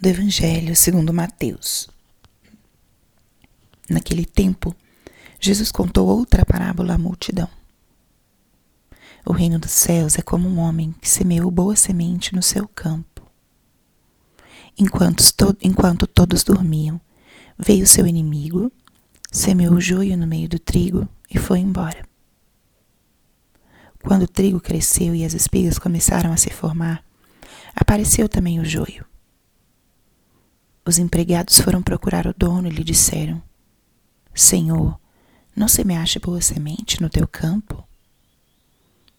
do Evangelho segundo Mateus. Naquele tempo, Jesus contou outra parábola à multidão. O reino dos céus é como um homem que semeou boa semente no seu campo. Enquanto, enquanto todos dormiam, veio seu inimigo, semeou o joio no meio do trigo e foi embora. Quando o trigo cresceu e as espigas começaram a se formar, apareceu também o joio. Os empregados foram procurar o dono e lhe disseram: Senhor, não semeaste boa semente no teu campo?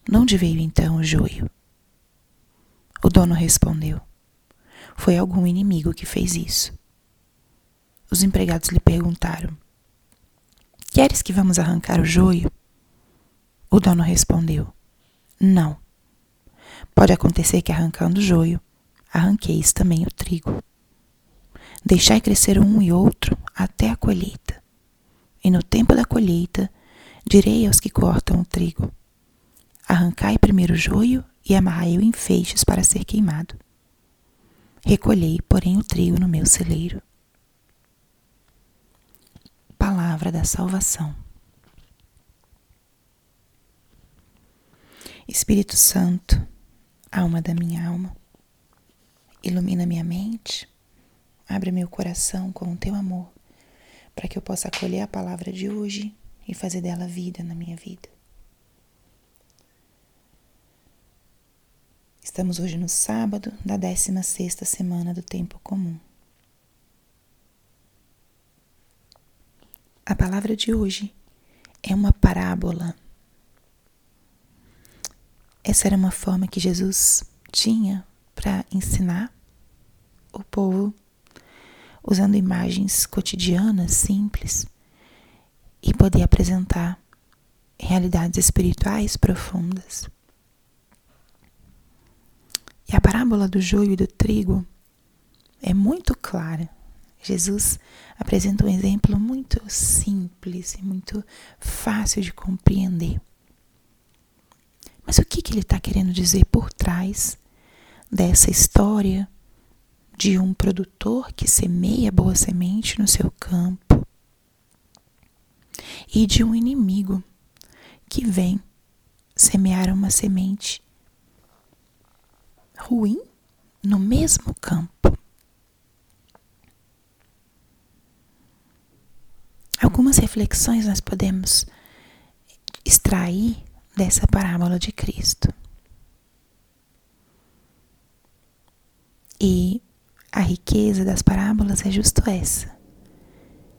De onde veio então o joio? O dono respondeu: Foi algum inimigo que fez isso. Os empregados lhe perguntaram: Queres que vamos arrancar o joio? O dono respondeu: Não. Pode acontecer que arrancando o joio, arranqueis também o trigo. Deixai crescer um e outro até a colheita. E no tempo da colheita, direi aos que cortam o trigo: Arrancai primeiro o joio e amarrai-o em feixes para ser queimado. Recolhei, porém, o trigo no meu celeiro. Palavra da salvação. Espírito Santo, alma da minha alma, ilumina minha mente, abre meu coração com o teu amor, para que eu possa acolher a palavra de hoje e fazer dela vida na minha vida. Estamos hoje no sábado da 16 sexta semana do tempo comum. A palavra de hoje é uma parábola essa era uma forma que Jesus tinha para ensinar o povo usando imagens cotidianas, simples, e poder apresentar realidades espirituais profundas. E a parábola do joio e do trigo é muito clara. Jesus apresenta um exemplo muito simples e muito fácil de compreender. Mas o que, que ele está querendo dizer por trás dessa história de um produtor que semeia boa semente no seu campo e de um inimigo que vem semear uma semente ruim no mesmo campo? Algumas reflexões nós podemos extrair dessa parábola de Cristo. E a riqueza das parábolas é justo essa.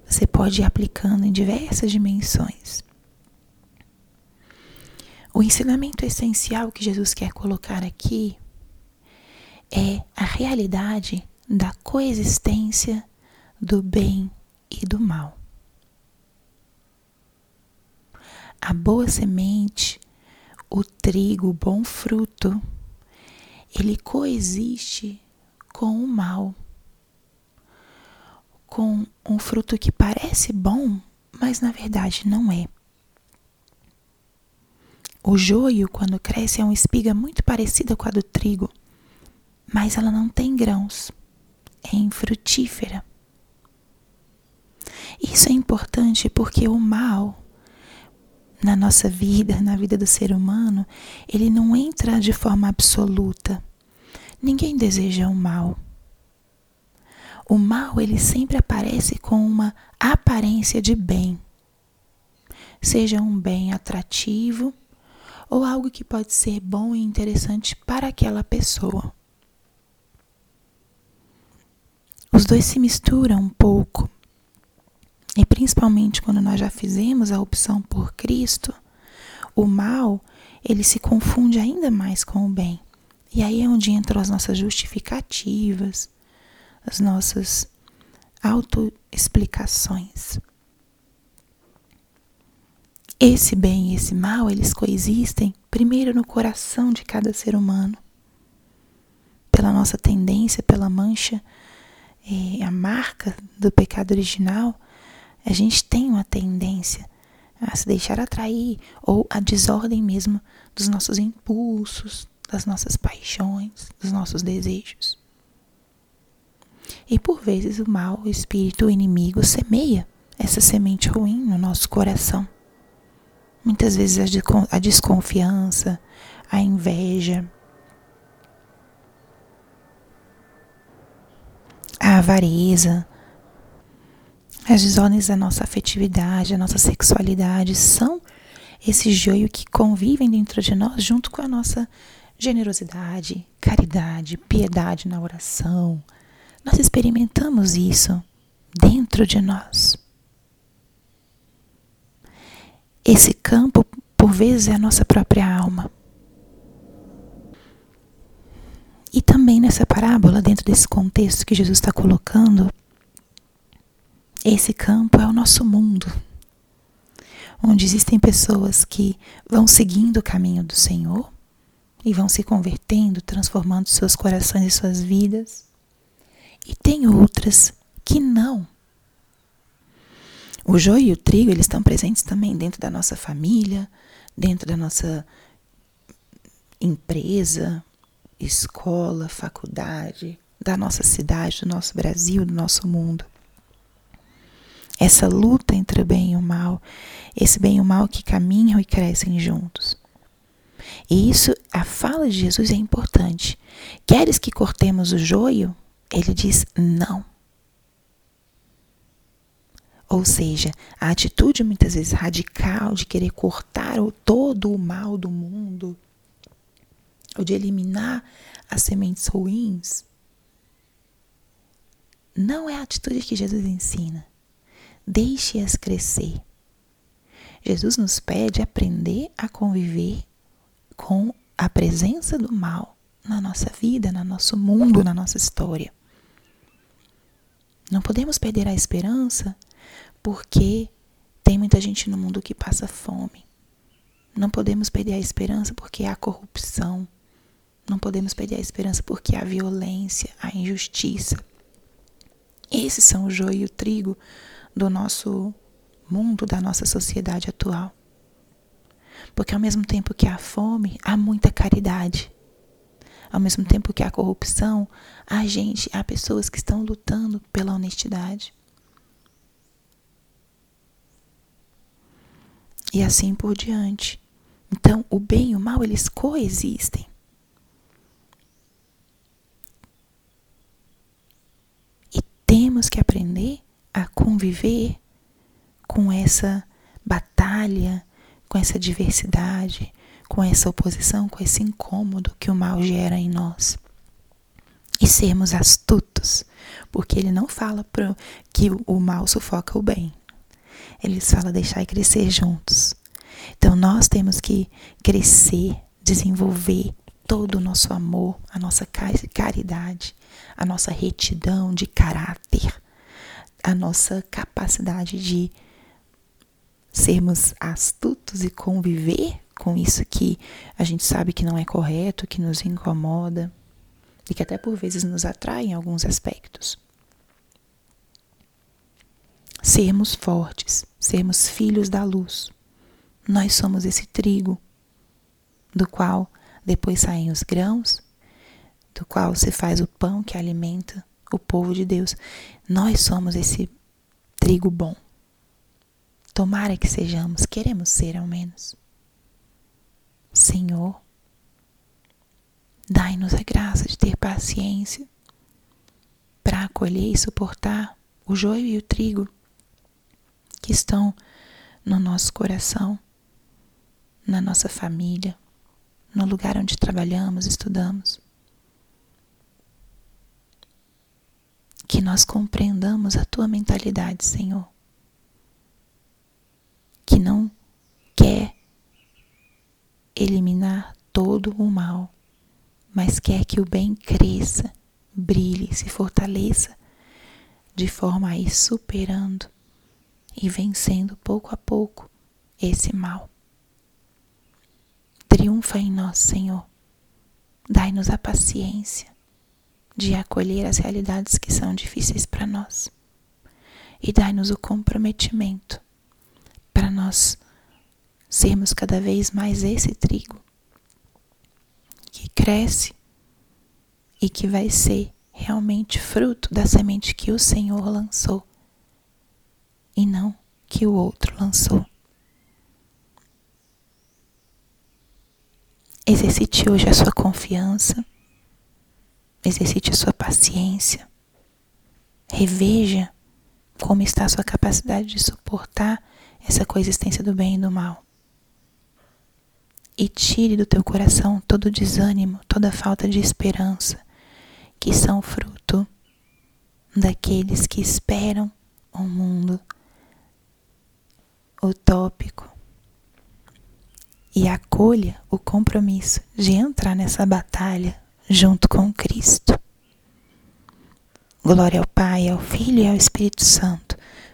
Você pode ir aplicando em diversas dimensões. O ensinamento essencial que Jesus quer colocar aqui é a realidade da coexistência do bem e do mal. A boa semente o trigo, o bom fruto, ele coexiste com o mal, com um fruto que parece bom, mas na verdade não é. O joio, quando cresce, é uma espiga muito parecida com a do trigo, mas ela não tem grãos, é infrutífera. Isso é importante porque o mal na nossa vida, na vida do ser humano, ele não entra de forma absoluta. Ninguém deseja o mal. O mal, ele sempre aparece com uma aparência de bem. Seja um bem atrativo ou algo que pode ser bom e interessante para aquela pessoa. Os dois se misturam um pouco e principalmente quando nós já fizemos a opção por Cristo, o mal, ele se confunde ainda mais com o bem. E aí é onde entram as nossas justificativas, as nossas autoexplicações. Esse bem e esse mal, eles coexistem primeiro no coração de cada ser humano. Pela nossa tendência, pela mancha, eh, a marca do pecado original, a gente tem uma tendência a se deixar atrair ou a desordem mesmo dos nossos impulsos, das nossas paixões, dos nossos desejos. E por vezes o mal, o espírito, o inimigo semeia essa semente ruim no nosso coração. Muitas vezes a desconfiança, a inveja, a avareza, as desordens da nossa afetividade, a nossa sexualidade são esse joio que convivem dentro de nós junto com a nossa generosidade, caridade, piedade na oração. Nós experimentamos isso dentro de nós. Esse campo, por vezes, é a nossa própria alma. E também nessa parábola, dentro desse contexto que Jesus está colocando, esse campo é o nosso mundo, onde existem pessoas que vão seguindo o caminho do Senhor e vão se convertendo, transformando seus corações e suas vidas, e tem outras que não. O joio e o trigo, eles estão presentes também dentro da nossa família, dentro da nossa empresa, escola, faculdade, da nossa cidade, do nosso Brasil, do nosso mundo. Essa luta entre o bem e o mal, esse bem e o mal que caminham e crescem juntos. E isso, a fala de Jesus é importante. Queres que cortemos o joio? Ele diz não. Ou seja, a atitude muitas vezes radical de querer cortar o, todo o mal do mundo, ou de eliminar as sementes ruins, não é a atitude que Jesus ensina. Deixe-as crescer. Jesus nos pede aprender a conviver com a presença do mal na nossa vida, no nosso mundo, na nossa história. Não podemos perder a esperança porque tem muita gente no mundo que passa fome. Não podemos perder a esperança porque há corrupção. Não podemos perder a esperança porque há violência, há injustiça. Esses são o joio e o trigo do nosso mundo, da nossa sociedade atual. Porque ao mesmo tempo que há fome, há muita caridade. Ao mesmo tempo que há corrupção, há gente, há pessoas que estão lutando pela honestidade. E assim por diante. Então, o bem e o mal, eles coexistem. E temos que aprender a conviver com essa batalha, com essa diversidade, com essa oposição, com esse incômodo que o mal gera em nós. E sermos astutos, porque ele não fala pro, que o mal sufoca o bem. Ele fala deixar e crescer juntos. Então nós temos que crescer, desenvolver todo o nosso amor, a nossa caridade, a nossa retidão de caráter, a nossa capacidade de sermos astutos e conviver com isso que a gente sabe que não é correto, que nos incomoda e que até por vezes nos atrai em alguns aspectos. Sermos fortes, sermos filhos da luz. Nós somos esse trigo do qual depois saem os grãos, do qual se faz o pão que alimenta o povo de Deus. Nós somos esse trigo bom. Tomara que sejamos, queremos ser ao menos. Senhor, dai-nos a graça de ter paciência para acolher e suportar o joio e o trigo que estão no nosso coração, na nossa família, no lugar onde trabalhamos, estudamos. Que nós compreendamos a tua mentalidade, Senhor que não quer eliminar todo o mal, mas quer que o bem cresça, brilhe, se fortaleça, de forma a ir superando e vencendo pouco a pouco esse mal. Triunfa em nós, Senhor. Dai-nos a paciência de acolher as realidades que são difíceis para nós. E dai-nos o comprometimento nós sermos cada vez mais esse trigo que cresce e que vai ser realmente fruto da semente que o Senhor lançou e não que o outro lançou. Exercite hoje a sua confiança, exercite a sua paciência, reveja como está a sua capacidade de suportar essa coexistência do bem e do mal. E tire do teu coração todo o desânimo, toda a falta de esperança, que são fruto daqueles que esperam um mundo utópico e acolha o compromisso de entrar nessa batalha junto com Cristo. Glória ao Pai, ao Filho e ao Espírito Santo,